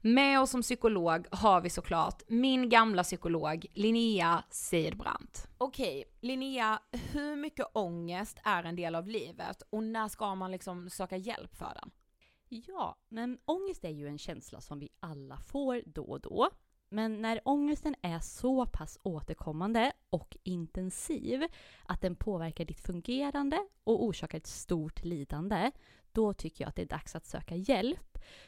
Med oss som psykolog har vi såklart min gamla psykolog Linnea Seidbrant. Okej, Linnea, hur mycket ångest är en del av livet och när ska man liksom söka hjälp för den? Ja, men ångest är ju en känsla som vi alla får då och då. Men när ångesten är så pass återkommande och intensiv att den påverkar ditt fungerande och orsakar ett stort lidande, då tycker jag att det är dags att söka hjälp.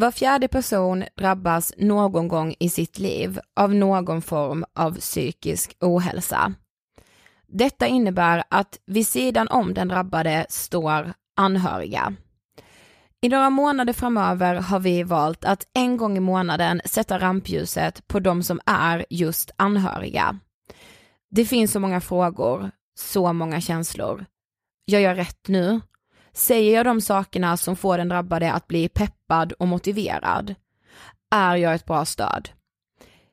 Var fjärde person drabbas någon gång i sitt liv av någon form av psykisk ohälsa. Detta innebär att vid sidan om den drabbade står anhöriga. I några månader framöver har vi valt att en gång i månaden sätta rampljuset på de som är just anhöriga. Det finns så många frågor, så många känslor. Jag gör rätt nu? Säger jag de sakerna som får den drabbade att bli peppad och motiverad? Är jag ett bra stöd?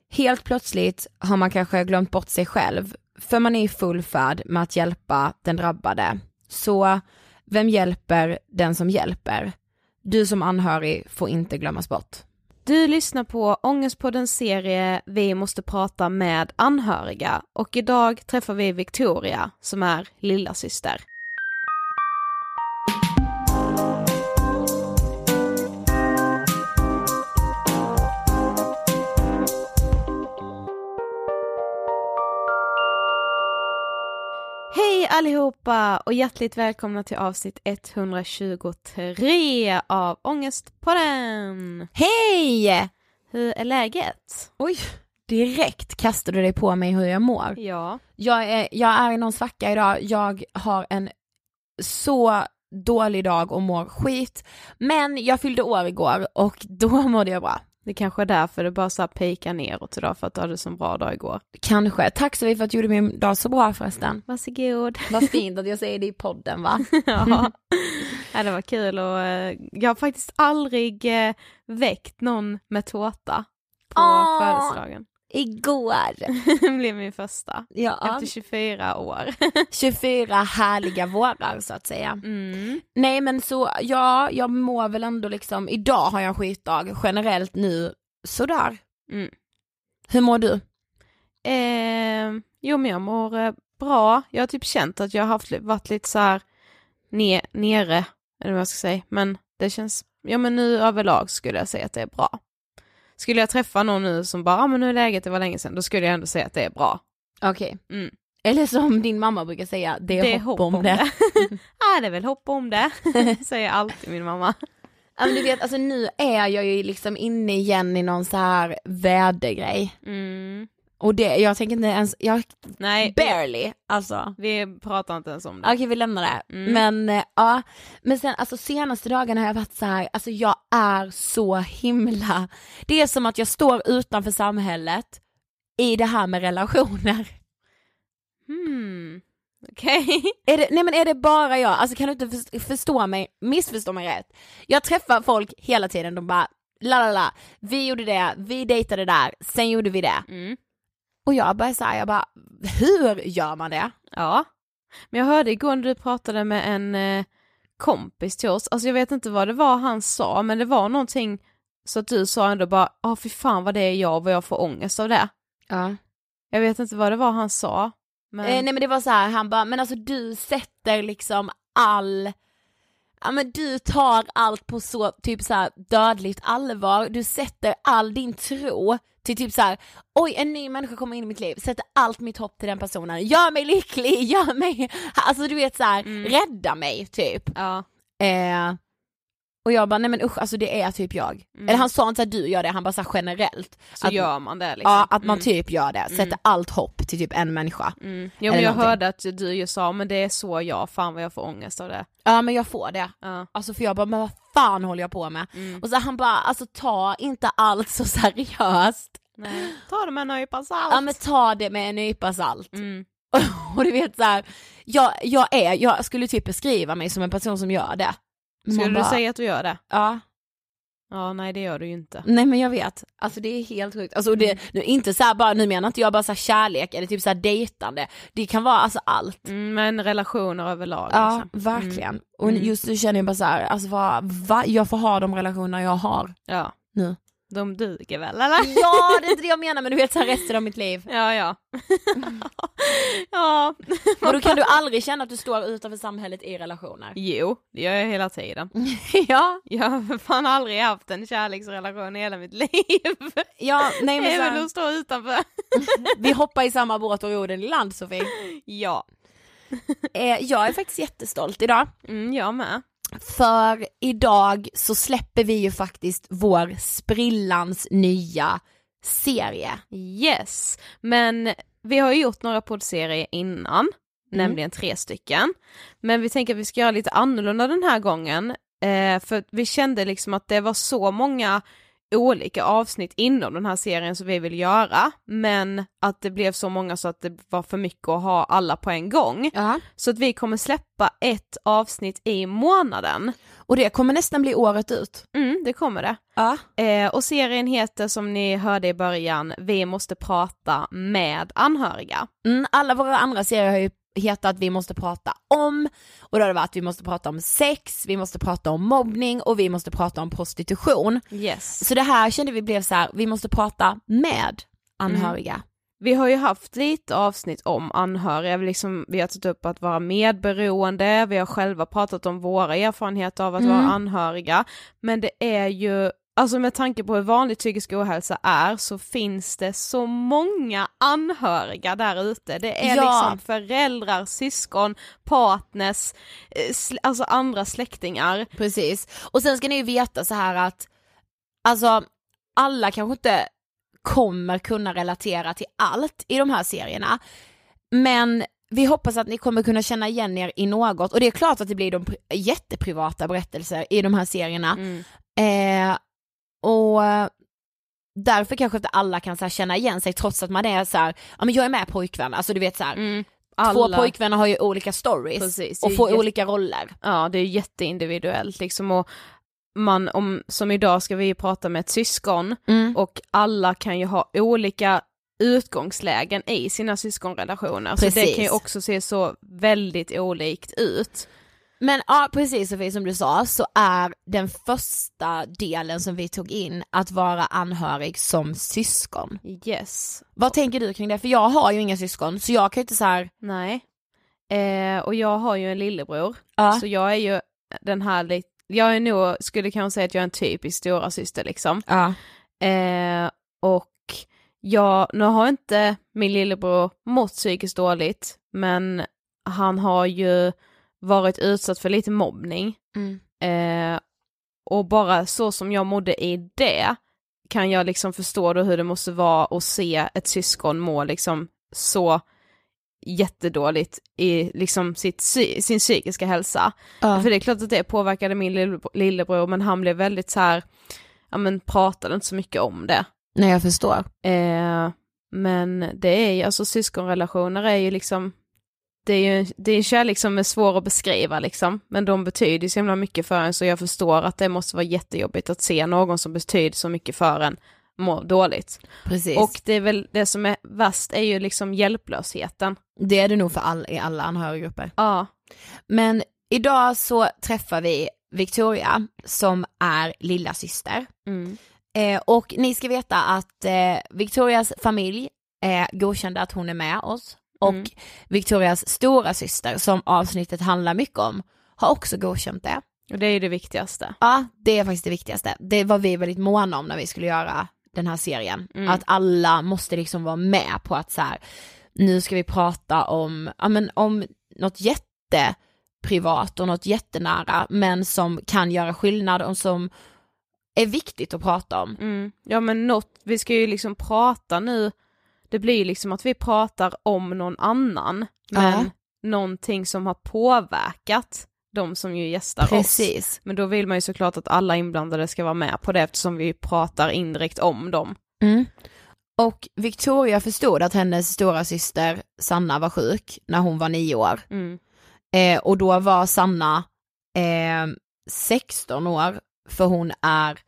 Helt plötsligt har man kanske glömt bort sig själv, för man är i full färd med att hjälpa den drabbade. Så vem hjälper den som hjälper? Du som anhörig får inte glömmas bort. Du lyssnar på Ångestpoddens serie Vi måste prata med anhöriga och idag träffar vi Victoria som är lillasyster. Allihopa och hjärtligt välkomna till avsnitt 123 av Ångestpodden! Hej! Hur är läget? Oj, direkt kastade du dig på mig hur jag mår. Ja. Jag är, jag är i någon svacka idag, jag har en så dålig dag och mår skit. Men jag fyllde år igår och då mådde jag bra. Det kanske är därför det bara så här pekar neråt idag för att du hade så bra dag igår. Kanske. Tack så mycket för att du gjorde min dag så bra förresten. Varsågod. Vad fint att jag säger det i podden va? ja. ja, det var kul och eh, jag har faktiskt aldrig eh, väckt någon med tårta på oh. födelsedagen. Igår. blev min första. Ja. Efter 24 år. 24 härliga vårar så att säga. Mm. Nej men så, ja, jag mår väl ändå liksom, idag har jag en skitdag, generellt nu sådär. Mm. Hur mår du? Eh, jo men jag mår eh, bra. Jag har typ känt att jag har haft, varit lite så här ne nere, eller vad jag ska säga, men det känns, ja men nu överlag skulle jag säga att det är bra. Skulle jag träffa någon nu som bara, ah, men nu är läget, det var länge sedan, då skulle jag ändå säga att det är bra. Okej. Okay. Mm. Eller som din mamma brukar säga, det är, det är hopp, hopp, om, det. det. ja, det är väl hopp om det, säger alltid min mamma. Ja men du vet, alltså nu är jag ju liksom inne igen i någon så här vädergrej. Mm. Och det, jag tänker inte ens, jag, Nej, barely, alltså. vi pratar inte ens om det. Okej vi lämnar det. Mm. Men eh, ja, men sen alltså senaste dagarna har jag varit så här, alltså jag är så himla, det är som att jag står utanför samhället i det här med relationer. Hmm. Okej. Det, nej men är det bara jag, alltså kan du inte för- förstå mig, missförstå mig rätt. Jag träffar folk hela tiden, de bara la la la, vi gjorde det, vi dejtade där, sen gjorde vi det. Mm. Och jag bara såhär, jag bara, hur gör man det? Ja. Men jag hörde igår när du pratade med en eh, kompis till oss, alltså jag vet inte vad det var han sa, men det var någonting så att du sa ändå bara, ja fy fan vad det är jag, vad jag får ångest av det. Ja. Jag vet inte vad det var han sa. Men... Eh, nej men det var så här, han bara, men alltså du sätter liksom all, ja men du tar allt på så typ så här dödligt allvar, du sätter all din tro till typ så här, oj en ny människa kommer in i mitt liv, sätter allt mitt hopp till den personen, gör mig lycklig, gör mig, alltså du vet så här, Mm. rädda mig typ. Ja. Eh, och jag bara, nej men usch alltså det är typ jag. Mm. Eller han sa inte att du gör det, han bara sa generellt. Så Att- gör man det liksom. Ja, att man Mm. typ gör det, sätter Mm. allt hopp till typ en människa. Mm. Jo men jag någonting. hörde att du ju sa, men det är så jag, fan vad jag får ångest av det. Ja men jag får det. Ja. Alltså för jag bara, men vad fan håller jag på med? Mm. Och så han bara, alltså ta inte allt så seriöst. Nej. Ta det med en nypa salt. Ja men ta det med en nypa salt. Mm. Och du vet såhär, jag, jag är, jag skulle typ beskriva mig som en person som gör det. Skulle man du bara, säga att du gör det? Ja, Ja, nej det gör du ju inte. nej men jag vet. Alltså det är helt sjukt. Alltså det, nu, inte så här bara, nu menar inte jag bara så här kärlek eller typ så här dejtande. Det kan vara alltså allt. Mm, men relationer överlag. Ja, liksom. verkligen. Och Mm. just nu känner jag bara så här, alltså vad, va, jag får ha de relationer jag har. Ja. Nu. De duger väl eller? Ja, det är inte det jag menar men du vet så här resten av mitt liv. Ja, ja. ja. Och då kan du aldrig känna att du står utanför samhället i relationer. Jo, det gör jag hela tiden. ja, Jag har för fan aldrig haft en kärleksrelation i hela mitt liv. ja, nej men väl här, att stå utanför. vi hoppar i samma båt och jorden i land Sofie. Ja. Eh, jag är faktiskt jättestolt idag. Mm, jag med. För idag så släpper vi ju faktiskt vår sprillans nya serie. Yes, men vi har ju gjort några poddserier innan, nämligen tre stycken. Men vi tänker att vi ska göra lite annorlunda den här gången, eh, för vi kände liksom att det var så många olika avsnitt inom den här serien som vi vill göra, men att det blev så många så att det var för mycket att ha alla på en gång. Ja. Så att vi kommer släppa ett avsnitt i månaden. Och det kommer nästan bli året ut. Mm, det kommer det. Ja. Eh, och serien heter som ni hörde i början, Vi måste prata med anhöriga. Mm, alla våra andra serier har ju hetat Vi måste prata om, och då har det varit Vi måste prata om sex, vi måste prata om mobbning och vi måste prata om prostitution. Yes. Så det här kände vi blev så här, vi måste prata med anhöriga. Vi har ju haft lite avsnitt om anhöriga, vi, liksom, vi har tagit upp att vara medberoende, vi har själva pratat om våra erfarenheter av att Mm. vara anhöriga, men det är ju Alltså med tanke på hur vanlig psykisk ohälsa är så finns det så många anhöriga där ute. Det är Ja. liksom föräldrar, syskon, partners, eh, alltså andra släktingar. Precis. Och sen ska ni ju veta så här att, alltså alla kanske inte kommer kunna relatera till allt i de här serierna, men vi hoppas att ni kommer kunna känna igen er i något och det är klart att det blir de pri- jätteprivata berättelser i de här serierna. Eh, och eh, därför kanske inte alla kan så känna igen sig trots att man är så här, ja men jag är med pojkvän, alltså du vet så här, Mm. två pojkvänner har ju olika stories Precis, och får jätte- olika roller. Ja, det är jätteindividuellt liksom och man, om, som idag ska vi ju prata med ett syskon Mm. och alla kan ju ha olika utgångslägen i sina syskonrelationer. Så det Precis. kan ju också se så väldigt olikt ut. Men ja precis Sofie som du sa så är den första delen som vi tog in att vara anhörig som syskon. Yes. Vad tänker du kring det? För jag har ju inga syskon så jag kan ju inte så här. Nej. Eh, och jag har ju en lillebror, Ja. så jag är ju den här lite, jag är nog, skulle kanske säga att jag är en typisk stora syster liksom. Ja. Eh, och jag, nu har inte min lillebror mått psykiskt dåligt, men han har ju varit utsatt för lite mobbning. Mm. Eh, och bara så som jag mådde i det kan jag liksom förstå då hur det måste vara att se ett syskon må liksom så jättedåligt i liksom sitt, sin psykiska hälsa. Ja. För det är klart att det påverkade min lillebror, lillebror men han blev väldigt så här, ja men pratade inte så mycket om det. Nej, jag förstår. Eh, men det är ju, alltså syskonrelationer är ju liksom, det är ju det är en kärlek som är svår att beskriva liksom, men de betyder så himla mycket för en så jag förstår att det måste vara jättejobbigt att se någon som betyder så mycket för en må dåligt. Precis. Och det är väl det som är värst är ju liksom hjälplösheten. det är det nog för all, i alla anhöriggrupper. Ja, Men idag så träffar vi Victoria som är lilla syster. mm. Eh, och ni ska veta att eh, Victorias familj eh, godkände att hon är med oss. Och Mm. Victorias stora syster som avsnittet handlar mycket om har också godkänt det. och det är ju det viktigaste. Ja, det är faktiskt det viktigaste. Det var vi väldigt måna om när vi skulle göra den här serien. Mm. Att alla måste liksom vara med på att så här, nu ska vi prata om, ja men om något jätteprivat och något jättenära, men som kan göra skillnad och som är viktigt att prata om. Mm. Ja men något, vi ska ju liksom prata nu, det blir liksom att vi pratar om någon annan, men Ja. någonting som har påverkat de som ju gästar oss. Precis. Men då vill man ju såklart att alla inblandade ska vara med på det eftersom vi pratar indirekt om dem. Mm. Och Victoria förstod att hennes stora syster Sanna var sjuk när hon var nio år. Mm. Eh, och då var Sanna eh, 16 år, för hon är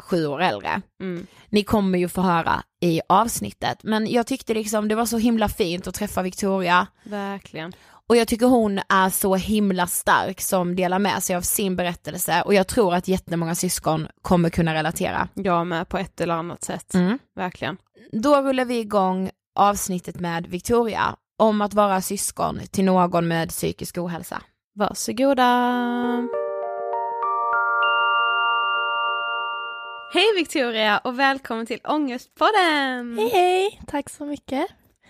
sju år äldre. Mm. Ni kommer ju få höra i avsnittet, men jag tyckte liksom det var så himla fint att träffa Victoria. Verkligen. Och jag tycker hon är så himla stark som delar med sig av sin berättelse och jag tror att jättemånga syskon kommer kunna relatera. Jag med på ett eller annat sätt. Mm. Verkligen. Då rullar vi igång avsnittet med Victoria om att vara syskon till någon med psykisk ohälsa. Varsågoda! Hej Victoria och välkommen till Ångestpodden! Hej hej, tack så mycket.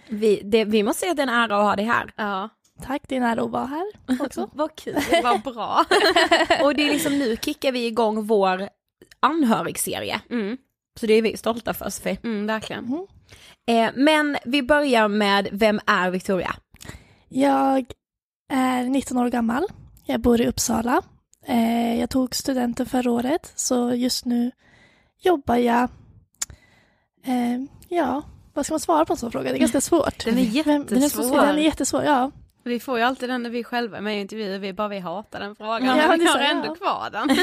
Vi, det, vi måste säga att det är en ära att ha dig här. Ja, Tack, det är en ära att vara här också. vad kul, vad bra. Och det är liksom nu kickar vi igång vår anhörigserie. Mm, Så det är vi stolta för Sofie. mm, verkligen. Mhm. Eh, men vi börjar med, vem är Victoria? Jag är 19 år gammal. Jag bor i Uppsala. Eh, jag tog studenten förra året, så just nu jobbar jag... Eh, ja, vad ska man svara på en sån fråga? Det är ganska svårt. Den är Vem- Den är, så, jättesvår. den är jättesvår, ja. Vi får ju alltid den när vi själva är med i intervjuer, vi bara vi hatar den frågan, Ja, men vi har ändå kvar den.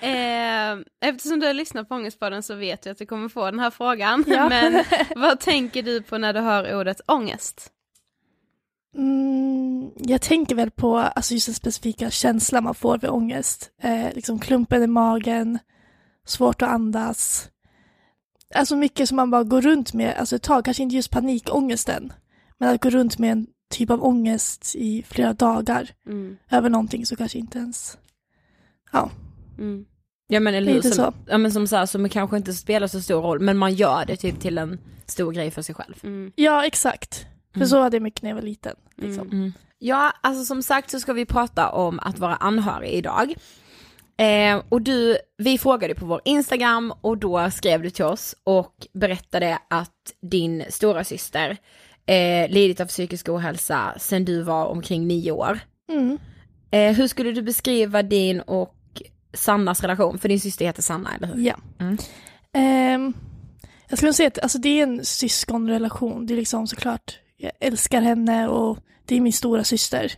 eh, eftersom du har lyssnat på Ångestpodden så vet jag att du kommer få den här frågan. Ja. Men vad tänker du på när du hör ordet ångest? Mm, jag tänker väl på alltså just den specifika känslan man får vid ångest. Eh, liksom klumpen i magen, svårt att andas. Alltså mycket som man bara går runt med, alltså ett tag, kanske inte just panikångesten, men att gå runt med en typ av ångest i flera dagar Mm, över någonting så kanske inte ens... mm. Ja men eller hur, Lite som, så. ja, men som, så här, som kanske inte spelar så stor roll, men man gör det typ till en stor grej för sig själv. Mm. Ja, exakt. För Mm. så var det mycket när jag var liten. Liksom. Mm. Ja, alltså som sagt så ska vi prata om att vara anhörig idag. Eh, och du, vi frågade på vår Instagram och då skrev du till oss och berättade att din stora syster eh, lidit av psykisk ohälsa sedan du var omkring nio år. Mm. Eh, hur skulle du beskriva din och Sannas relation? För din syster heter Sanna, eller hur? Ja. Mm. Ehm, jag skulle säga att alltså, det är en syskonrelation. Det är liksom såklart, jag älskar henne och det är min stora syster.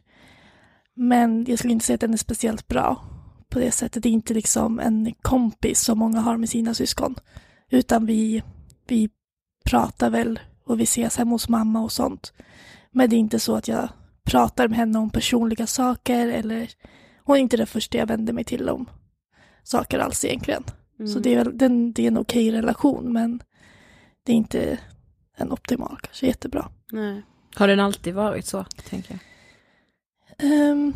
Men jag skulle inte säga att den är speciellt bra på det sättet. Det är inte liksom en kompis som många har med sina syskon. Utan vi, vi pratar väl och vi ses hemma hos mamma och sånt. Men det är inte så att jag pratar med henne om personliga saker eller hon är inte det första jag vänder mig till om saker alls egentligen. Mm. Så det är, väl, den, det är en okej relation men det är inte en optimal kanske jättebra. Nej. Har den alltid varit så, tänker jag? Um,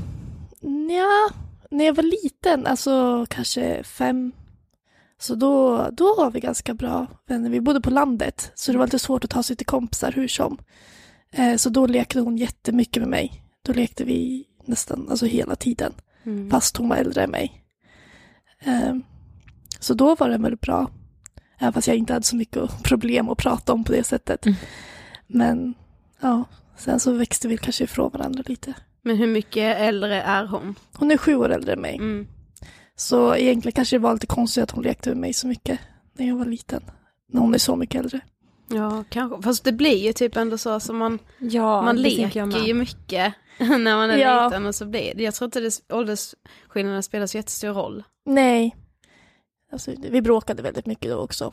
ja, när jag var liten, alltså kanske fem, så då, då var vi ganska bra vänner. Vi bodde på landet, så det var lite svårt att ta sig till kompisar hur som. Eh, så då lekte hon jättemycket med mig. Då lekte vi nästan alltså hela tiden, Mm. fast hon var äldre än mig. Ehm, så då var det väldigt bra Även fast jag inte hade så mycket problem att prata om på det sättet. Mm. Men ja, sen så växte vi kanske ifrån varandra lite. Men hur mycket äldre är hon? Hon är sju år äldre än mig. Mm. Så egentligen kanske det var lite konstigt att hon lekte med mig så mycket när jag var liten. När hon är så mycket äldre. Ja, kanske. Fast det blir ju typ ändå så som man, Ja, man leker ju mycket när man är Ja. liten och så blir det. Jag tror inte det åldersskillnaden spelar så jättestor roll. Nej. Alltså, vi bråkade väldigt mycket då också.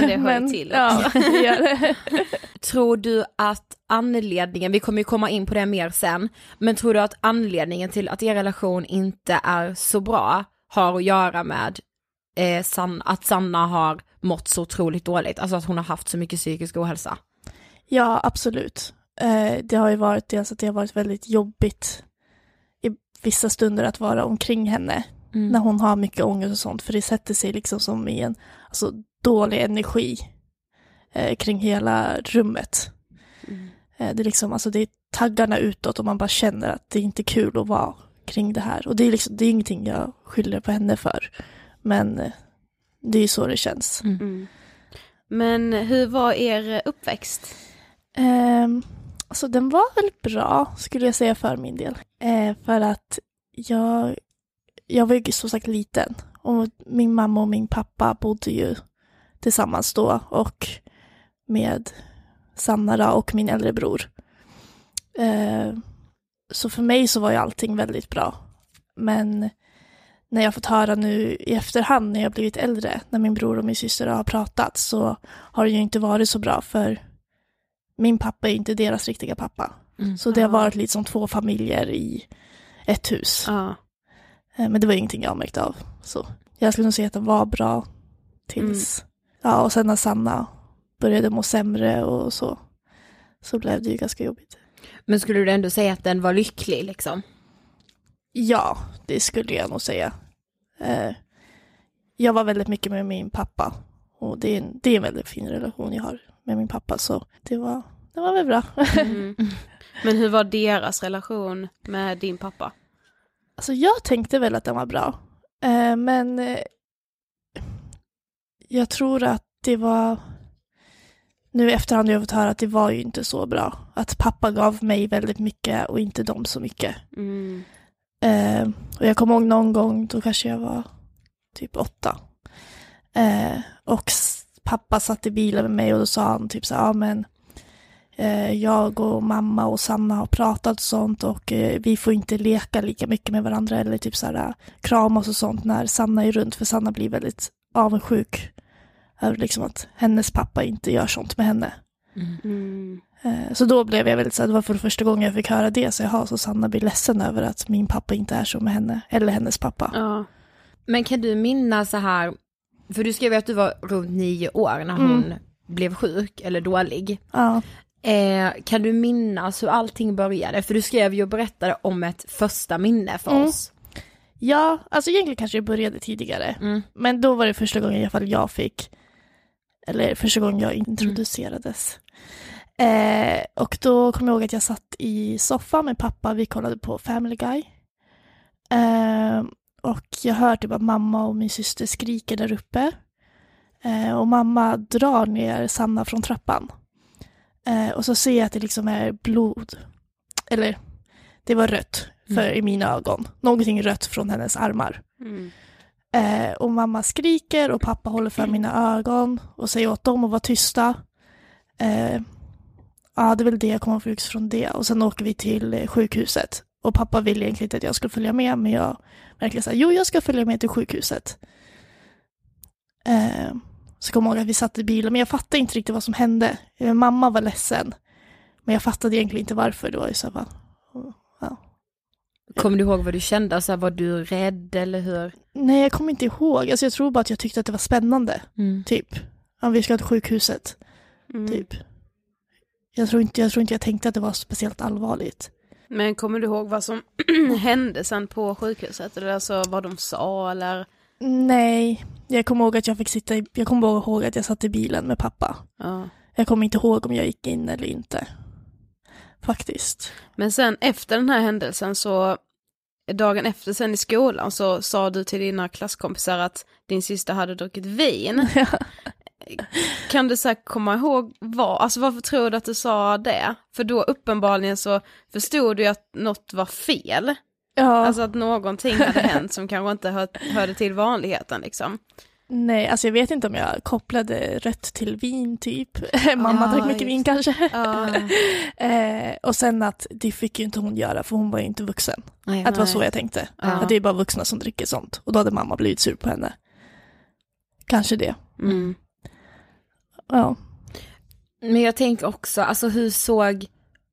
Men det hör ju till Ja, också. det. Tror du att anledningen, vi kommer ju komma in på det mer sen, men tror du att anledningen till att er relation inte är så bra har att göra med eh, San, att Sanna har mått så otroligt dåligt, alltså att hon har haft så mycket psykisk ohälsa? Ja, absolut. Eh, det har ju varit dels att det har varit väldigt jobbigt i vissa stunder att vara omkring henne Mm. när hon har mycket ångest och sånt, för det sätter sig liksom som i en alltså, dålig energi eh, kring hela rummet. Mm. Eh, det är liksom, alltså det är taggarna utåt och man bara känner att det är inte kul att vara kring det här. Och det är liksom, det är ingenting jag skyller på henne för. Men eh, det är ju så det känns. Mm. Men hur var er uppväxt? Um, alltså den var väl bra, skulle jag säga för min del. Eh, för att jag, jag var ju som sagt liten. Och min mamma och min pappa bodde ju tillsammans då. Och med Sanna och min äldre bror. Eh, så för mig så var ju allting väldigt bra. Men när jag fått höra nu i efterhand när jag blivit äldre, när min bror och min syster har pratat, så har det ju inte varit så bra för min pappa är inte deras riktiga pappa. Mm. Så det har varit lite som två familjer i ett hus. Eh, Men det var ingenting jag märkte av. Så jag skulle nog säga att det var bra tills... Ja, och sen när Sanna började må sämre och så, så blev det ju ganska jobbigt. Men skulle du ändå säga att den var lycklig liksom? Ja, det skulle jag nog säga. Eh, jag var väldigt mycket med min pappa. Och det är, en, det är en väldigt fin relation jag har med min pappa. Så det var, det var väl bra. Mm. Men hur var deras relation med din pappa? Alltså jag tänkte väl att den var bra. Eh, men eh, jag tror att det var... Nu i efterhand har jag fått höra att det var ju inte så bra. Att pappa gav mig väldigt mycket och inte dem så mycket. Mm. Eh, och jag kommer ihåg någon gång, då kanske jag var typ åtta. Eh, och pappa satt i bilen med mig och då sa han typ så ja men eh, jag och mamma och Sanna har pratat och sånt och eh, vi får inte leka lika mycket med varandra eller typ så här eh, kramas och sånt när Sanna är runt för Sanna blir väldigt avundsjuk över liksom att hennes pappa inte gör sånt med henne. Mm. Eh, Så då blev jag väldigt så här, det var för första gången jag fick höra det, så jaha, så Sanna blir ledsen över att min pappa inte är så med henne, eller hennes pappa. Ja. Men kan du minnas så här, för du skrev att du var runt nio år när Mm. hon blev sjuk eller dålig. Ja. Eh, kan du minnas hur allting började? För du skrev ju och berättade om ett första minne för Mm. oss. ja, alltså egentligen kanske det började tidigare, Mm. men då var det första gången i alla fall jag fick, eller första gången jag introducerades. Eh, och då kommer jag ihåg att jag satt i soffan med pappa, vi kollade på Family Guy. Eh, och jag hör typ att mamma och min syster skriker där uppe. Eh, och mamma drar ner Sanna från trappan. Eh, och så ser jag att det liksom är blod. Eller, det var rött för i mina ögon. Någonting rött från hennes armar. Mm. Eh, och mamma skriker och pappa håller för mina ögon och säger åt dem att vara tysta. Eh, ja, det är väl det jag kommer ihåg från det. Och sen åker vi till eh, sjukhuset. Och pappa ville egentligen inte att jag skulle följa med, men jag verkligen sa jo, jag ska följa med till sjukhuset. Eh, så kommer jag ihåg att vi satt i bilen, men jag fattade inte riktigt vad som hände. Eh, mamma var ledsen, men jag fattade egentligen inte varför. Det var ju så här. Kommer du ihåg vad du kände? Alltså, var du rädd eller hur? Nej, jag kommer inte ihåg. Alltså, jag tror bara att jag tyckte att det var spännande. Mm. Typ. Ja, vi ska till sjukhuset. Mm. Typ. Jag tror, inte, jag tror inte jag tänkte att det var speciellt allvarligt. Men kommer du ihåg vad som hände sen på sjukhuset? Eller alltså vad de sa eller? Nej, jag kommer ihåg att jag fick sitta i, jag kommer ihåg att jag satt i bilen med pappa. Ja. Jag kommer inte ihåg om jag gick in eller inte. Faktiskt. Men sen efter den här händelsen så, dagen efter sen i skolan så sa du till dina klasskompisar att din syster hade druckit vin. kan du så komma ihåg vad, alltså varför tror du att du sa det? För då uppenbarligen så förstod du att något var fel. Ja, Alltså att någonting hade hänt som kanske inte hör, hörde till vanligheten liksom. Nej, alltså jag vet inte om jag kopplade rött till vin typ. Mamma Ja, drack mycket just vin kanske. Ja, Eh, och sen att det fick ju inte hon göra för hon var ju inte vuxen. Nej. Att det var så jag tänkte. Ja. Att det är bara vuxna som dricker sånt. Och då hade mamma blivit sur på henne. Kanske det. mm. Ja. Men jag tänker också, alltså hur såg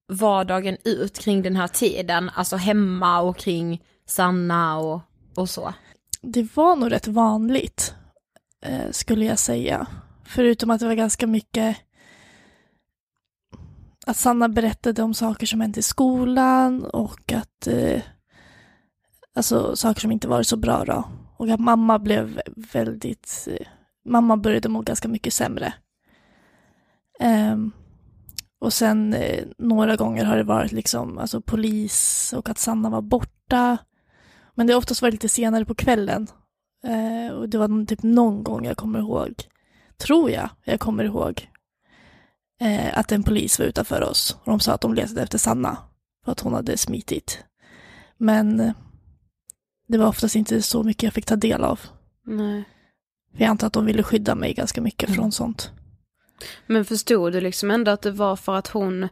vardagen ut kring den här tiden? Alltså hemma och kring Sanna och, och så. Det var nog rätt vanligt, eh, skulle jag säga. Förutom att det var ganska mycket att Sanna berättade om saker som hänt i skolan och att eh, alltså saker som inte var så bra då. Och att mamma blev väldigt, eh, mamma började må ganska mycket sämre. Ehm, och sen eh, några gånger har det varit liksom alltså polis och att Sanna var borta. Men det har oftast varit lite senare på kvällen. Eh, och det var typ någon gång jag kommer ihåg, tror jag jag kommer ihåg, eh, att en polis var utanför oss. Och de sa att de letade efter Sanna, för att hon hade smitit. Men eh, det var oftast inte så mycket jag fick ta del av. Nej. För jag antar att de ville skydda mig ganska mycket Mm. från sånt. Men förstod du liksom ändå att det var för att hon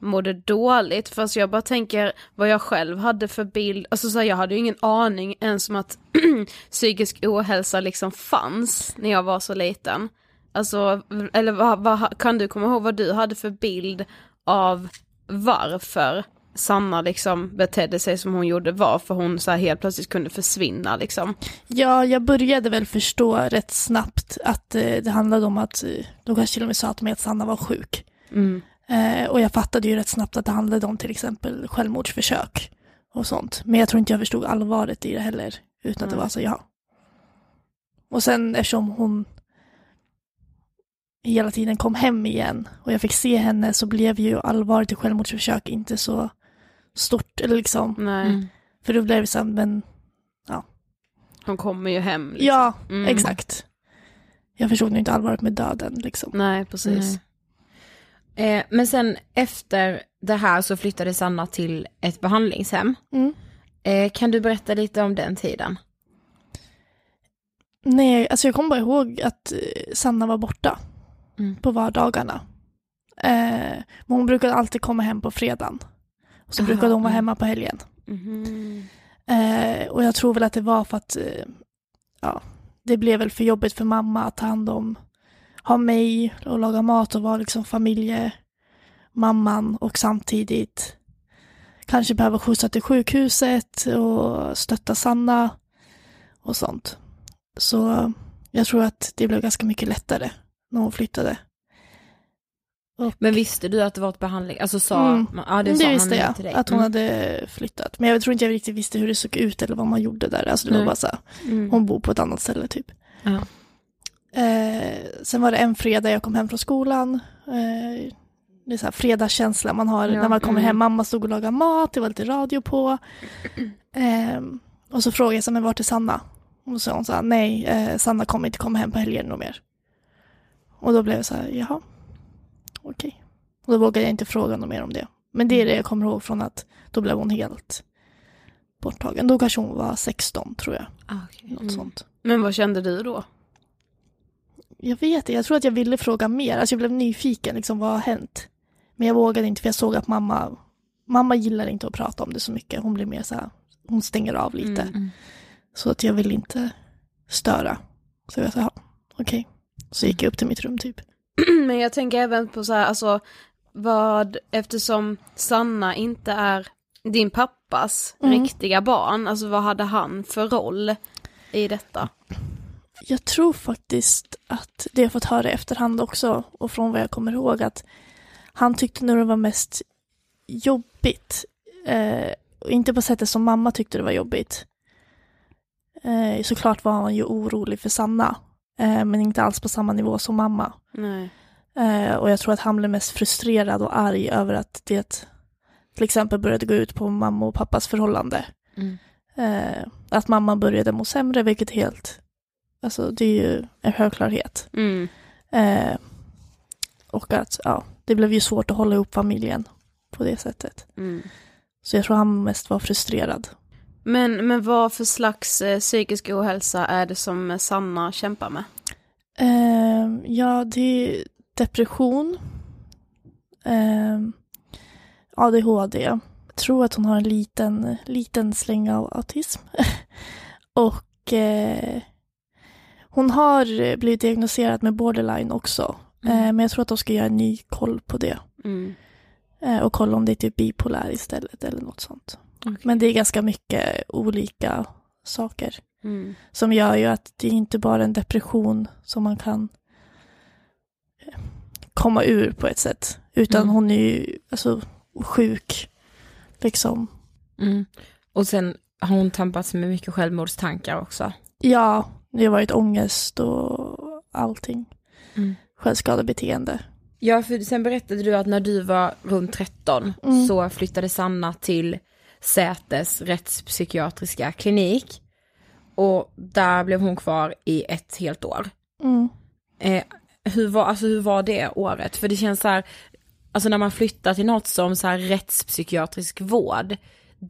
mådde dåligt? Fast jag bara tänker vad jag själv hade för bild, alltså så här, jag hade ju ingen aning ens om att psykisk ohälsa liksom fanns när jag var så liten. Alltså, eller vad, vad, kan du komma ihåg vad du hade för bild av varför Sanna liksom betedde sig som hon gjorde, varför hon så här helt plötsligt kunde försvinna liksom? Ja, jag började väl förstå rätt snabbt att eh, det handlade om att, eh, de kanske till och med sa till mig att Sanna var sjuk. Mm. Eh, och jag fattade ju rätt snabbt att det handlade om till exempel självmordsförsök och sånt. Men jag tror inte jag förstod allvaret i det heller, utan att det Nej. var så, ja. Och sen eftersom hon hela tiden kom hem igen och jag fick se henne så blev ju allvaret i självmordsförsök inte så stort, eller liksom, Nej, Mm. för då blev det så men hon kommer ju hem. Liksom. ja, Mm. exakt. Jag förstod nog inte allvaret med döden liksom. Nej, precis. Nej. Eh, men sen efter det här så flyttade Sanna till ett behandlingshem. Mm. Eh, kan du berätta lite om den tiden? Nej, alltså jag kommer bara ihåg att eh, Sanna var borta Mm. på vardagarna. Eh, men hon brukade alltid komma hem på fredagen. Och så Aha, brukade hon vara mm. hemma på helgen. Mhm. Eh, och jag tror väl att det var för att eh, ja, det blev väl för jobbigt för mamma att ta hand om, ha mig och laga mat och vara liksom familjemamman och samtidigt kanske behöva skjutsa till sjukhuset och stötta Sanna och sånt. Så jag tror att det blev ganska mycket lättare när hon flyttade. Men visste du att det var ett behandling, alltså sa, Mm. ja det, Det, sa visste jag, till dig. att hon Mm. hade flyttat. Men jag tror inte jag riktigt visste hur det såg ut eller vad man gjorde där. Alltså det var Nej. bara så här, Mm. hon bor på ett annat ställe typ. Ja. Eh, sen var det en fredag jag kom hem från skolan. Eh, det är så här fredagskänsla man har Ja, när man kommer mm. hem. Mamma stod och lagade mat, det var lite radio på. Eh, och så frågade jag så här, men vart är Sanna? Och så sa hon här, nej, eh, Sanna kommer inte komma hem på helgen nog mer. Och då blev jag så här, jaha, okej. Och då vågade jag inte fråga något mer om det. Men det är det jag kommer ihåg från att då blev hon helt borttagen. Då kanske hon var 16 tror jag, Ah, okej. något Mm. sånt. Men vad kände du då? Jag vet inte, jag tror att jag ville fråga mer. Alltså jag blev nyfiken, liksom vad har hänt? Men jag vågade inte för jag såg att mamma, mamma gillar inte att prata om det så mycket. Hon blir mer så här, hon stänger av lite. Mm. Mm. Så att jag ville inte störa. Så jag sa, okej. Så gick jag upp till mitt rum typ. Men jag tänker även på så här, alltså vad, eftersom Sanna inte är din pappas Mm. riktiga barn, alltså vad hade han för roll i detta? Jag tror faktiskt att det jag fått höra i efterhand också och från vad jag kommer ihåg att han tyckte nog det var mest jobbigt. Eh, och inte på sättet som mamma tyckte det var jobbigt. Eh, såklart var han ju orolig för Sanna. Eh, men inte alls på samma nivå som mamma. Eh, och jag tror att han blev mest frustrerad och arg över att det till exempel började gå ut på mamma och pappas förhållande. Mm. Eh, att mamma började må sämre, vilket helt, alltså det är ju en självklarhet. Mm. Eh, och att ja, det blev ju svårt att hålla ihop familjen på det sättet. Mm. Så jag tror han mest var frustrerad. Men, men vad för slags eh, psykisk ohälsa är det som Sanna kämpar med? Eh, ja, det är depression. Eh, ADHD. Jag tror att hon har en liten, liten släng av autism. och eh, hon har blivit diagnostiserad med borderline också. Mm. Eh, men jag tror att de ska göra en ny koll på det. Mm. Eh, och kolla om det är typ bipolär istället eller något sånt. Okej. Men det är ganska mycket olika saker. Mm. Som gör ju att det är inte bara en depression som man kan eh, komma ur på ett sätt. Utan Mm. hon är ju alltså, sjuk. Liksom. Mm. Och sen har hon tampats med mycket självmordstankar också. Ja, det har varit ångest och allting. Mm. Självskadebeteende. Ja, för sen berättade du att när du var runt 13 Mm. så flyttade Sanna till Sätes rättspsykiatriska klinik. Och där blev hon kvar i ett helt år. Mm. Eh, hur, var, alltså, hur var det året? För det känns så här, alltså när man flyttar till något som så här rättspsykiatrisk vård,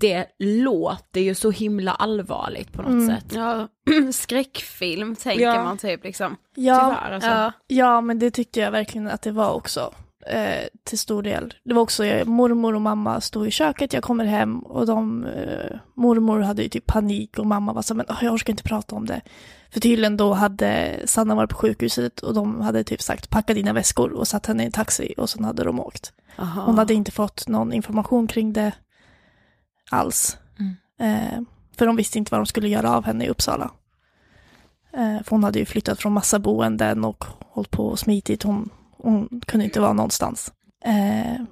det låter ju så himla allvarligt på något Mm. sätt. Ja, skräckfilm tänker Ja. man typ liksom. Ja, Tyvärr alltså. Ja. ja, men det tyckte jag verkligen att det var också. Eh, till stor del. Det var också jag, mormor och mamma stod i köket, jag kommer hem och de, eh, mormor hade ju typ panik och mamma var så men "Åh, jag orkar inte prata om det. För tydligen då hade Sanna varit på sjukhuset och de hade typ sagt packa dina väskor och satt henne i en taxi och sen hade de åkt. Aha. Hon hade inte fått någon information kring det alls. Mm. Eh, för de visste inte vad de skulle göra av henne i Uppsala. Eh, för hon hade ju flyttat från massa boenden och hållit på och smitit. Hon, hon kunde inte vara någonstans. Eh,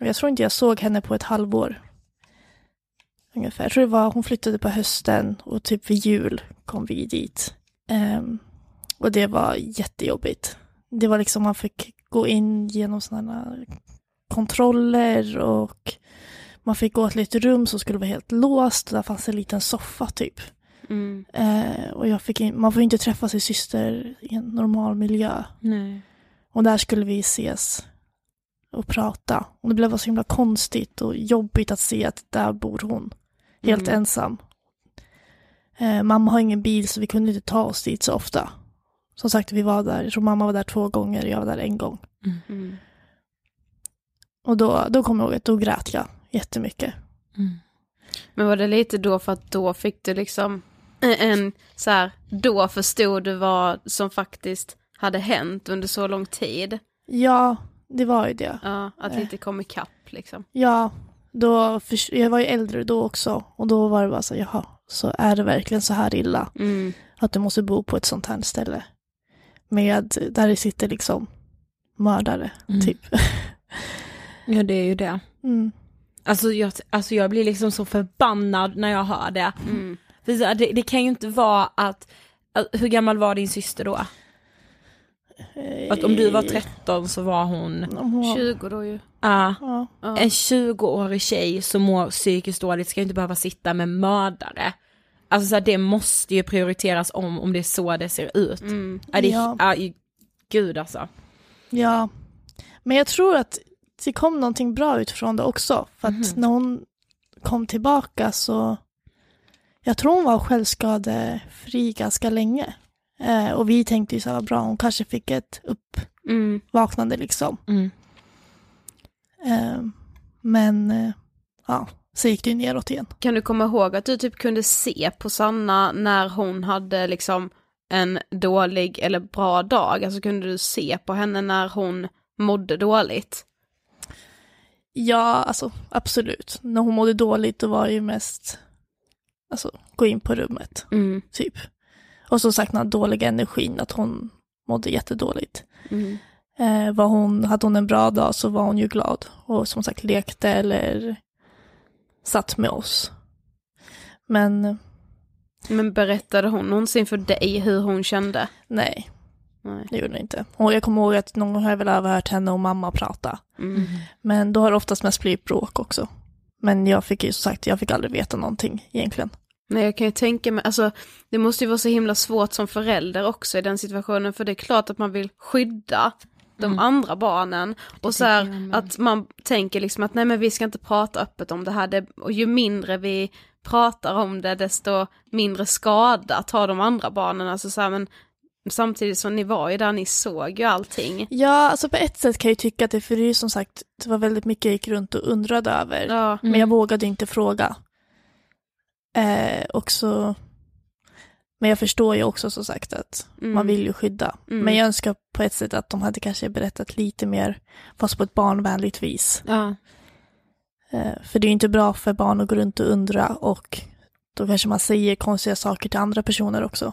och jag tror inte jag såg henne på ett halvår. Ungefär. Jag tror det var, hon flyttade på hösten och typ vid jul kom vi dit. Eh, och det var jättejobbigt. Det var liksom man fick gå in genom sådana kontroller och man fick gå till ett rum som skulle vara helt låst. Där fanns en liten soffa typ. Mm. Eh, och jag fick in, man får inte träffa sin syster i en normal miljö. Nej. Och där skulle vi ses och prata. Och det blev så himla konstigt och jobbigt att se att där bor hon. Helt Mm. ensam. Eh, mamma har ingen bil så vi kunde inte ta oss dit så ofta. Som sagt, vi var där, jag mamma var där två gånger, jag var där en gång. Mm. Och då, då kom jag ihåg att då grät jag jättemycket. Mm. Men var det lite då för att då fick du liksom en så här, då förstod du vad som faktiskt hade hänt under så lång tid? Ja, det var ju det. Ja, att Eh. lite kom ikapp liksom. Ja, då, för, jag var ju äldre då också. Och då var det bara så, jaha, så är det verkligen så här illa? Mm. Att du måste bo på ett sånt här ställe. Med, där det sitter liksom mördare, Mm. typ. Ja, det är ju det. Mm. Alltså jag, alltså jag blir liksom så förbannad när jag hör det. Mm. Det, det kan ju inte vara att, hur gammal var din syster då? Att om du var 13 så var hon, Om hon var- 20 då ju. ja, Ja. Ja. en 20-årig tjej som mår psykiskt dåligt ska inte behöva sitta med mördare. Alltså så här, det måste ju prioriteras om, om det är så det ser ut. Mm. Ja, det, ja. Ja, gud alltså. ja. Men jag tror att det kom någonting bra utifrån det också. För att Mhm. när hon kom tillbaka så... Jag tror hon var självskadefri ganska länge. Eh, och vi tänkte ju så här, bra, hon kanske fick ett Mm. uppvaknande liksom. Mm. Eh, men eh, ja, så gick det ju neråt igen. Kan du komma ihåg att du typ kunde se på Sanna när hon hade liksom en dålig eller bra dag? Alltså kunde du se på henne när hon mådde dåligt? Ja, alltså absolut. När hon mådde dåligt då var det ju mest alltså, gå in på rummet, Mm. typ. Och som sagt den här dåliga energin, att hon mådde jättedåligt. Mm. Eh, var hon, hade hon en bra dag så var hon ju glad. Och som sagt lekte eller satt med oss. Men Men berättade hon någonsin för dig hur hon kände? nej, Nej. det gjorde hon inte. Och jag kommer ihåg att någon gång har jag väl överhört henne och mamma prata. Mm. Men då har det oftast mest blivit bråk också. Men jag fick ju som sagt, jag fick aldrig veta någonting egentligen. Nej jag kan ju tänka mig, alltså det måste ju vara så himla svårt som förälder också i den situationen för det är klart att man vill skydda de Mm. andra barnen och så här, att man tänker liksom att nej men vi ska inte prata öppet om det här det, och ju mindre vi pratar om det desto mindre skada tar de andra barnen, alltså så här, men samtidigt som ni var ju där, ni såg ju allting. Ja, alltså på ett sätt kan jag ju tycka att det, för det är ju som sagt, det var väldigt mycket jag gick runt och undrade över. Ja, Men jag vågade inte fråga. Eh, också, men jag förstår ju också som sagt att mm, man vill ju skydda. Mm. Men jag önskar på ett sätt att de hade kanske berättat lite mer, fast på ett barnvänligt vis. Ja. Eh, för det är ju inte bra för barn att gå runt och undra och då kanske man säger konstiga saker till andra personer också.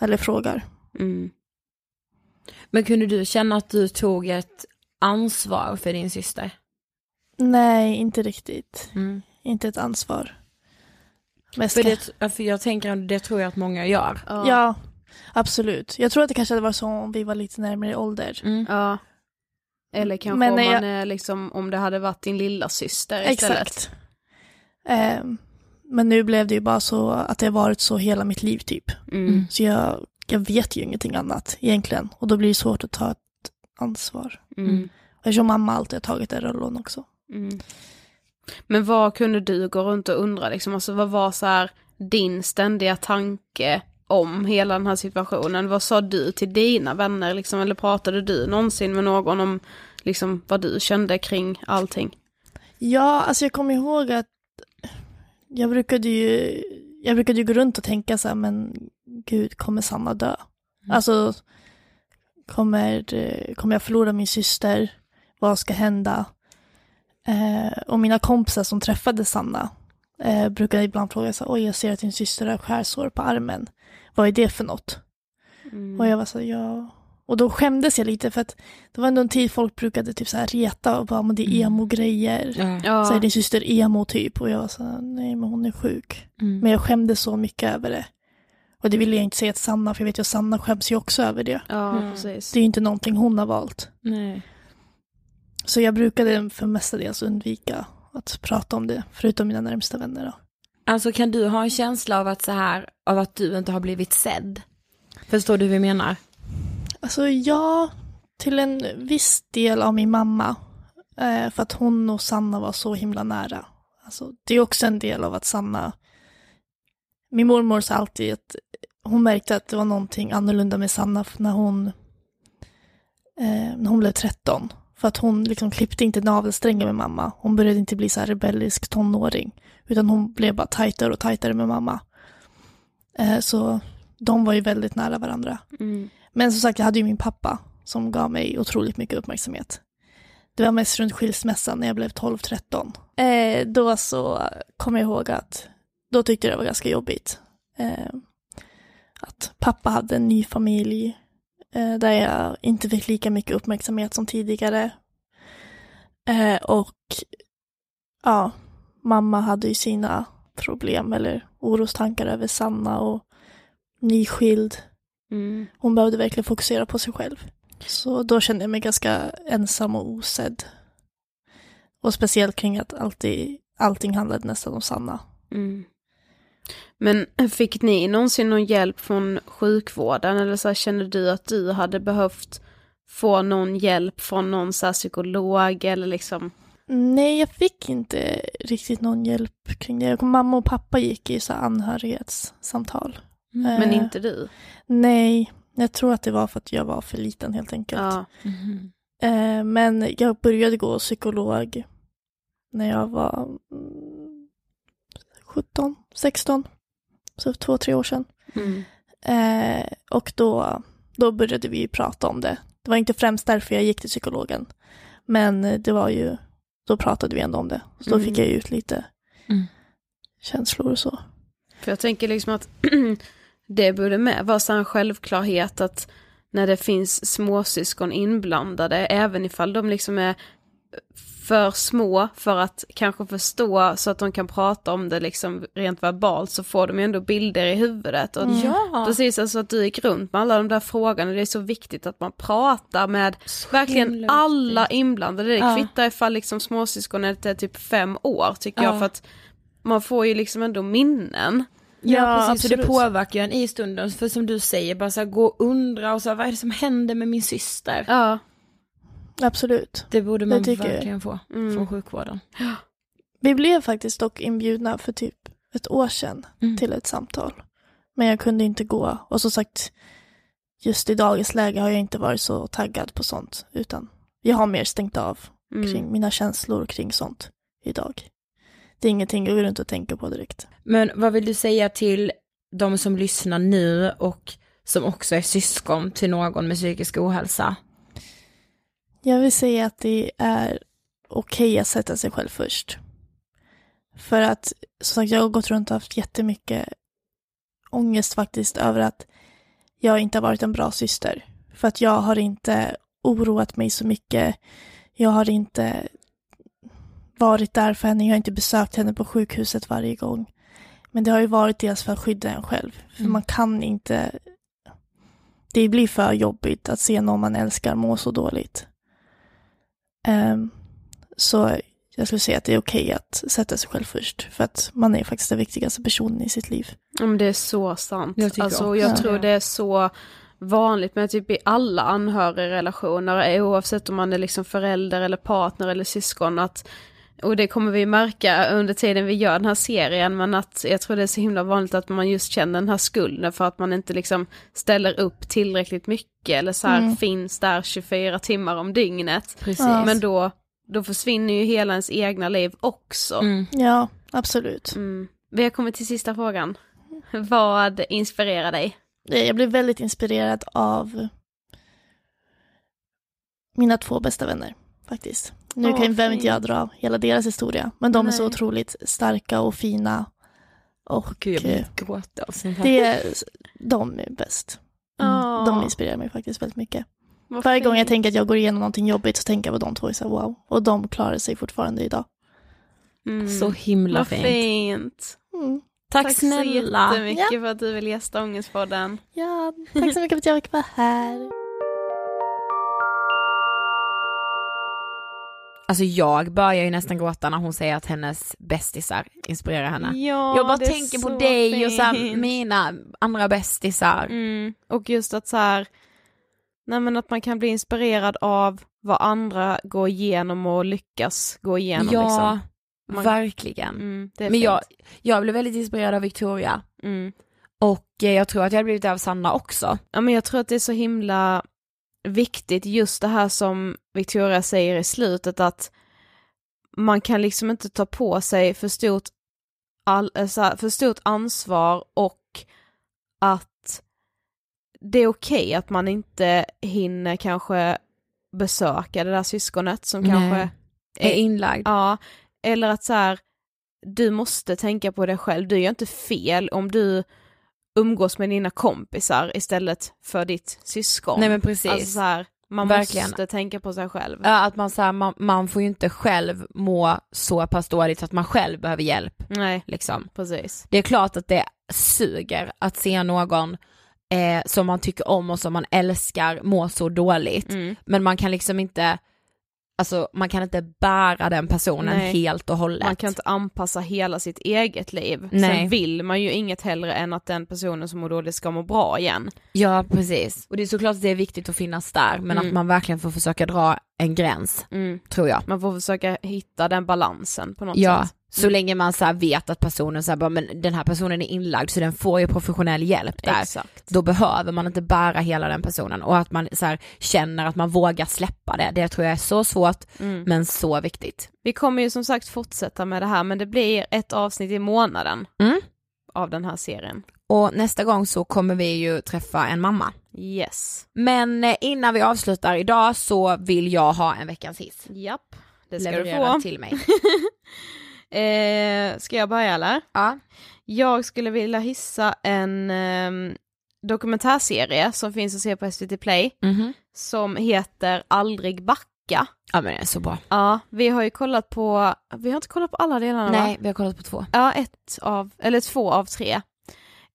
Eller frågar. Mm. Men kunde du känna att du tog ett ansvar för din syster? Nej, inte riktigt. Mm. Inte ett ansvar. Mest För, det, för jag tänker att det tror jag att många gör. Ja. Ja, absolut. Jag tror att det kanske hade varit så om vi var lite närmare i ålder. Mm. ja. Eller kanske Men om man är liksom, om det hade varit din lilla syster istället. Exakt. Ehm, men nu blev det ju bara så att det har varit så hela mitt liv typ. Mm. Så jag, jag vet ju ingenting annat egentligen. Och då blir det svårt att ta ett ansvar. Mm. Och Eftersom mamma alltid har tagit den rollen också. Mm. Men vad kunde du gå runt och undra liksom, alltså vad var så här din ständiga tanke om hela den här situationen? Vad sa du till dina vänner liksom, eller pratade du någonsin med någon om liksom vad du kände kring allting? Ja, alltså jag kommer ihåg att jag brukade ju, jag brukade ju gå runt och tänka så här, men gud, kommer Sanna dö? Mm. Alltså, kommer, kommer jag förlora min syster? Vad ska hända? Eh, och mina kompisar som träffade Sanna eh, brukade ibland fråga så här, oj, jag ser att din syster har skärsår på armen. Vad är det för något? Mm. Och jag var så här, ja. Och då skämdes jag lite för att det var ändå en tid folk brukade typ så här reta och bara, men det är Mm. emo-grejer. Ja. Ja. Så är din syster emo typ och jag var så här, nej men hon är sjuk. Mm. Men jag skämdes så mycket över det. Och det ville jag inte säga till Sanna för jag vet ju att Sanna skäms ju också över det. ja, Mm. Det är ju inte någonting hon har valt. Nej. Så jag brukade för mestadels undvika att prata om det, förutom mina närmsta vänner då. Alltså kan du ha en känsla av att så här, av att du inte har blivit sedd? Förstår du vad jag menar? Alltså ja, till en viss del av min mamma. Eh, för att hon och Sanna var så himla nära. Alltså, det är också en del av att Sanna... Min mormor sa alltid att hon märkte att det var någonting annorlunda med Sanna när hon, eh, när hon blev 13. För att hon liksom klippte inte navelsträngen med mamma. Hon började inte bli så här rebellisk tonåring. Utan hon blev bara tajtare och tajtare med mamma. Eh, så de var ju väldigt nära varandra. Mm. Men som sagt, jag hade ju min pappa som gav mig otroligt mycket uppmärksamhet. Det var mest runt skilsmässan när jag blev 12-13. Eh, då så kom jag ihåg att då tyckte jag det var ganska jobbigt. Eh, att pappa hade en ny familj eh, där jag inte fick lika mycket uppmärksamhet som tidigare. Eh, och ja, mamma hade ju sina problem eller orostankar över Sanna och nyskild Mm. hon behövde verkligen fokusera på sig själv. Så då kände jag mig ganska ensam och osedd. Och speciellt kring att alltid, allting handlade nästan om Sanna. Mm. Men fick ni någonsin någon hjälp från sjukvården eller så här, kände du att du hade behövt få någon hjälp från någon så här, psykolog eller liksom? Nej, jag fick inte riktigt någon hjälp kring det. Mamma och pappa gick i så här anhörighetssamtal. Men Eh, inte du? Nej, jag tror att det var för att jag var för liten helt enkelt. Ja. Eh, men jag började gå psykolog när jag var mm, 17, 16. Så två, tre år sedan. Mm. Eh, och då, då började vi prata om det. Det var inte främst därför jag gick till psykologen. Men det var ju, då pratade vi ändå om det. Så då Mm. fick jag ut lite Mm. känslor och så. För jag tänker liksom att det borde med vara så en självklarhet att när det finns småsyskon inblandade, även ifall de liksom är för små för att kanske förstå så att de kan prata om det liksom rent verbalt så får de ju ändå bilder i huvudet. Och Mm. Ja, Precis, alltså att du gick runt med alla de där frågorna, det är så viktigt att man pratar med Så verkligen alla inblandade. Det Ja. kvittar ifall liksom småsyskonet är typ fem år tycker Ja. jag för att man får ju liksom ändå minnen. Ja, precis, så det påverkar ju en i stunden, för som du säger, bara så här, gå och undra och så här, vad är det som händer med min syster? Ja. Absolut. Det borde man jag. verkligen få Mm. från sjukvården. Vi blev faktiskt dock inbjudna för typ ett år sedan Mm. till ett samtal. Men jag kunde inte gå. Och som sagt, just i dagens läge har jag inte varit så taggad på sånt. Utan jag har mer stängt av Mm. kring mina känslor kring sånt idag. Det är ingenting jag går runt och tänker på direkt. Men vad vill du säga till de som lyssnar nu och som också är syskon till någon med psykisk ohälsa? Jag vill säga att det är okej att sätta sig själv först. För att, som sagt, jag har gått runt och haft jättemycket ångest faktiskt över att jag inte har varit en bra syster. För att jag har inte oroat mig så mycket. Jag har inte varit där för henne. Jag har inte besökt henne på sjukhuset varje gång. Men det har ju varit dels för att skydda en själv. För Mm. man kan inte... Det blir för jobbigt att se någon man älskar må så dåligt. Ehm, så jag skulle säga att det är okej att sätta sig själv först. För att man är faktiskt den viktigaste personen i sitt liv. Ja, men det är så sant. Jag alltså, jag tror det är så vanligt med typ i alla anhörigrelationer, oavsett om man är liksom förälder eller partner eller syskon, att och det kommer vi märka under tiden vi gör den här serien, men att jag tror det är så himla vanligt att man just känner den här skulden för att man inte liksom ställer upp tillräckligt mycket eller så här Mm. finns där 24 timmar om dygnet. Precis. Ja. Men då, då försvinner ju hela ens egna liv också. Mm. Ja, absolut. Mm. Vi har kommit till sista frågan. Vad inspirerar dig? Eh, Jag blev väldigt inspirerad av mina två bästa vänner, faktiskt. Nu Åh, kan behöver inte jag fint. dra hela deras historia, men de är så Nej. otroligt starka och fina. Och Gud, jag blir eh, gråta av sånt här. det är, de är bäst. Åh, De inspirerar mig faktiskt väldigt mycket. vad Varje gång jag fint. tänker att jag går igenom någonting jobbigt så tänker jag på de två och så här, wow. Och de klarar sig fortfarande idag. Mm. Så himla Vad fint. fint. Mm. Tack, Tack snälla. så jättemycket för att du vill gästa Ångestpodden. Ja, tack så mycket för att jag fick vara här. Alltså jag börjar ju nästan gråta när hon säger att hennes bästisar inspirerar henne. Ja, jag bara tänker på dig och så här, fint. mina andra bästisar. Mm. Och just att så här, nej men att man kan bli inspirerad av vad andra går igenom och lyckas gå igenom ja, liksom. Man- verkligen. Mm, Men fint. jag, jag blev väldigt inspirerad av Victoria. Mm. Och eh, jag tror att jag hade blivit det av Sanna också. Ja men jag tror att det är så himla viktigt just det här som Victoria säger i slutet att man kan liksom inte ta på sig för stort, all, eh, för stort ansvar och att det är okej att man inte hinner kanske besöka det där syskonet som Nej. kanske Är inlagd. Ja, eller att så här, du måste tänka på dig själv, du gör inte fel om du umgås med dina kompisar istället för ditt syskon. Nej men precis. Alltså så här, man Verkligen. måste tänka på sig själv. Ja, att man, så här, man, man får ju inte själv må så pass dåligt att man själv behöver hjälp. Nej, Liksom. precis. Det är klart att det suger att se någon eh, som man tycker om och som man älskar må så dåligt. Mm. Men man kan liksom inte, alltså man kan inte bära den personen Nej. helt och hållet. Man kan inte anpassa hela sitt eget liv. Nej. Sen vill man ju inget hellre än att den personen som mår dåligt ska må bra igen. Ja precis. Och det är såklart att det är viktigt att finnas där men Mm. att man verkligen får försöka dra en gräns, Mm. tror jag. Man får försöka hitta den balansen på något Ja, sätt. Så länge man så vet att personen så bara, men den här personen är inlagd så den får ju professionell hjälp där. Exakt. Då behöver man inte bära hela den personen och att man så känner att man vågar släppa det. Det tror jag är så svårt Mm. men så viktigt. Vi kommer ju som sagt fortsätta med det här men det blir ett avsnitt i månaden Mm. av den här serien. Och nästa gång så kommer vi ju träffa en mamma. Yes. Men eh, innan vi avslutar idag så vill jag ha en veckans hiss. Japp, det ska du få. till mig. eh, ska jag börja eller? Ja. Jag skulle vilja hissa en ehm, dokumentärserie som finns att se på SVT Play Mhm. som heter Aldrig backa. Ja men det är så bra. Ja, vi har ju kollat på, vi har inte kollat på alla delarna va? Nej, vi har kollat på två. Ja, ett av, eller två av tre.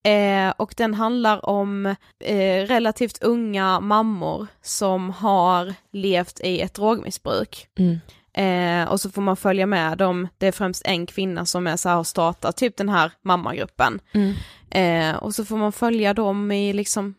Eh, och den handlar om eh, relativt unga mammor som har levt i ett drogmissbruk. Mm. Eh, och så får man följa med dem, det är främst en kvinna som är så här, har startat typ den här mammagruppen. Mm. Eh, och så får man följa dem i liksom,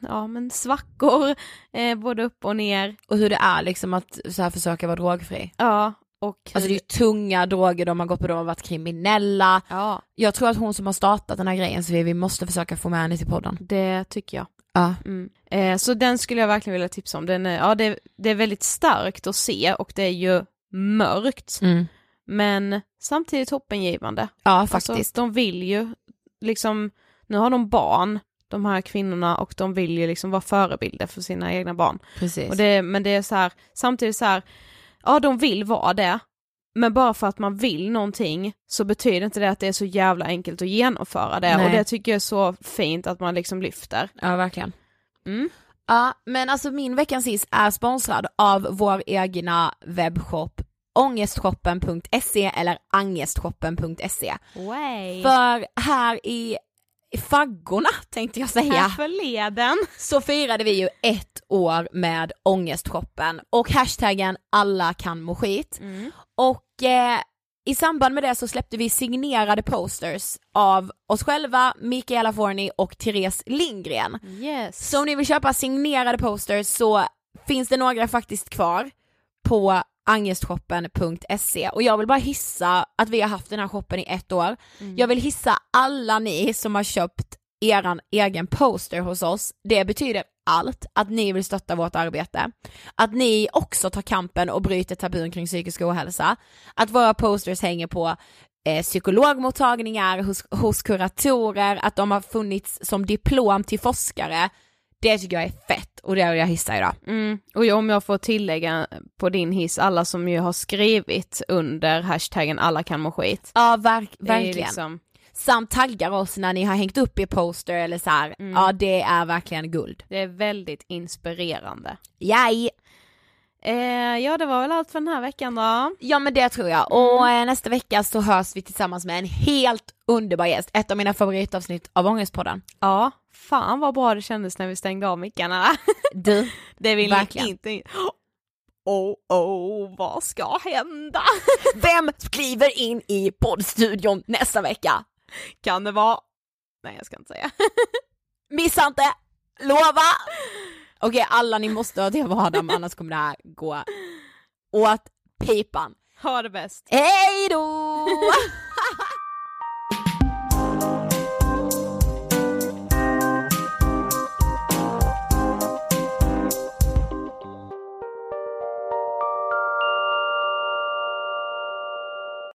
ja men svackor, eh, både upp och ner. Och hur det är liksom att så här försöka vara drogfri. Ja, och Alltså det är ju tunga droger, de har gått på, de har varit kriminella. ja, Jag tror att hon som har startat den här grejen, så vi, vi måste försöka få med henne till podden. det tycker jag. Ja. Mm. Eh, så den skulle jag verkligen vilja tipsa om. Den är, ja, det, det är väldigt starkt att se och det är ju mörkt, Mm. men samtidigt hoppengivande. Ja Alltså, faktiskt. de vill ju liksom, nu har de barn, de här kvinnorna, och de vill ju liksom vara förebilder för sina egna barn. Precis. Och det, men det är så här, samtidigt så här, ja de vill vara det, men bara för att man vill någonting så betyder inte det att det är så jävla enkelt att genomföra det Nej. och det tycker jag är så fint att man liksom lyfter. Ja verkligen. Mm. Ja men alltså min veckans hiss är sponsrad av vår egna webbshop ångestshoppen.se eller angestshop.se. Way. För här i i faggorna tänkte jag säga. Här förleden. så firade vi ju ett år med Ångestshoppen och hashtaggen alla kan må skit. Mm. Och eh, i samband med det så släppte vi signerade posters av oss själva, Mikaela Forni och Therese Lindgren. Yes. Så om ni vill köpa signerade posters så finns det några faktiskt kvar på angestshoppen.se och jag vill bara hissa att vi har haft den här shoppen i ett år. Mm. Jag vill hissa alla ni som har köpt eran egen poster hos oss. Det betyder allt, att ni vill stötta vårt arbete. Att ni också tar kampen och bryter tabun kring psykisk ohälsa. Att våra posters hänger på eh, psykologmottagningar, hos, hos kuratorer, att de har funnits som diplom till forskare. Det tycker jag är fett och det vill jag hissa idag. Mm. Och om jag får tillägga på din hiss, alla som ju har skrivit under hashtaggen alla kan må skit. Ja, verk, verkligen. Liksom, Samt taggar oss när ni har hängt upp er poster eller så här. Mm. ja det är verkligen guld. det är väldigt inspirerande. Yay! Eh, ja det var väl allt för den här veckan då. Ja men det tror jag, och eh, nästa vecka så hörs vi tillsammans med en helt underbar gäst, ett av mina favoritavsnitt av Ångestpodden. Ja, fan vad bra det kändes när vi stängde av mickarna. Du, Det vill Verkligen. inte. Oh, oh, vad ska hända? vem skriver in i poddstudion nästa vecka? Kan det vara? Nej jag ska inte säga. Missa inte! Lova! Okej alla ni måste ha till Adam annars kommer det här gå åt pipan. Ha det bäst. Hej då!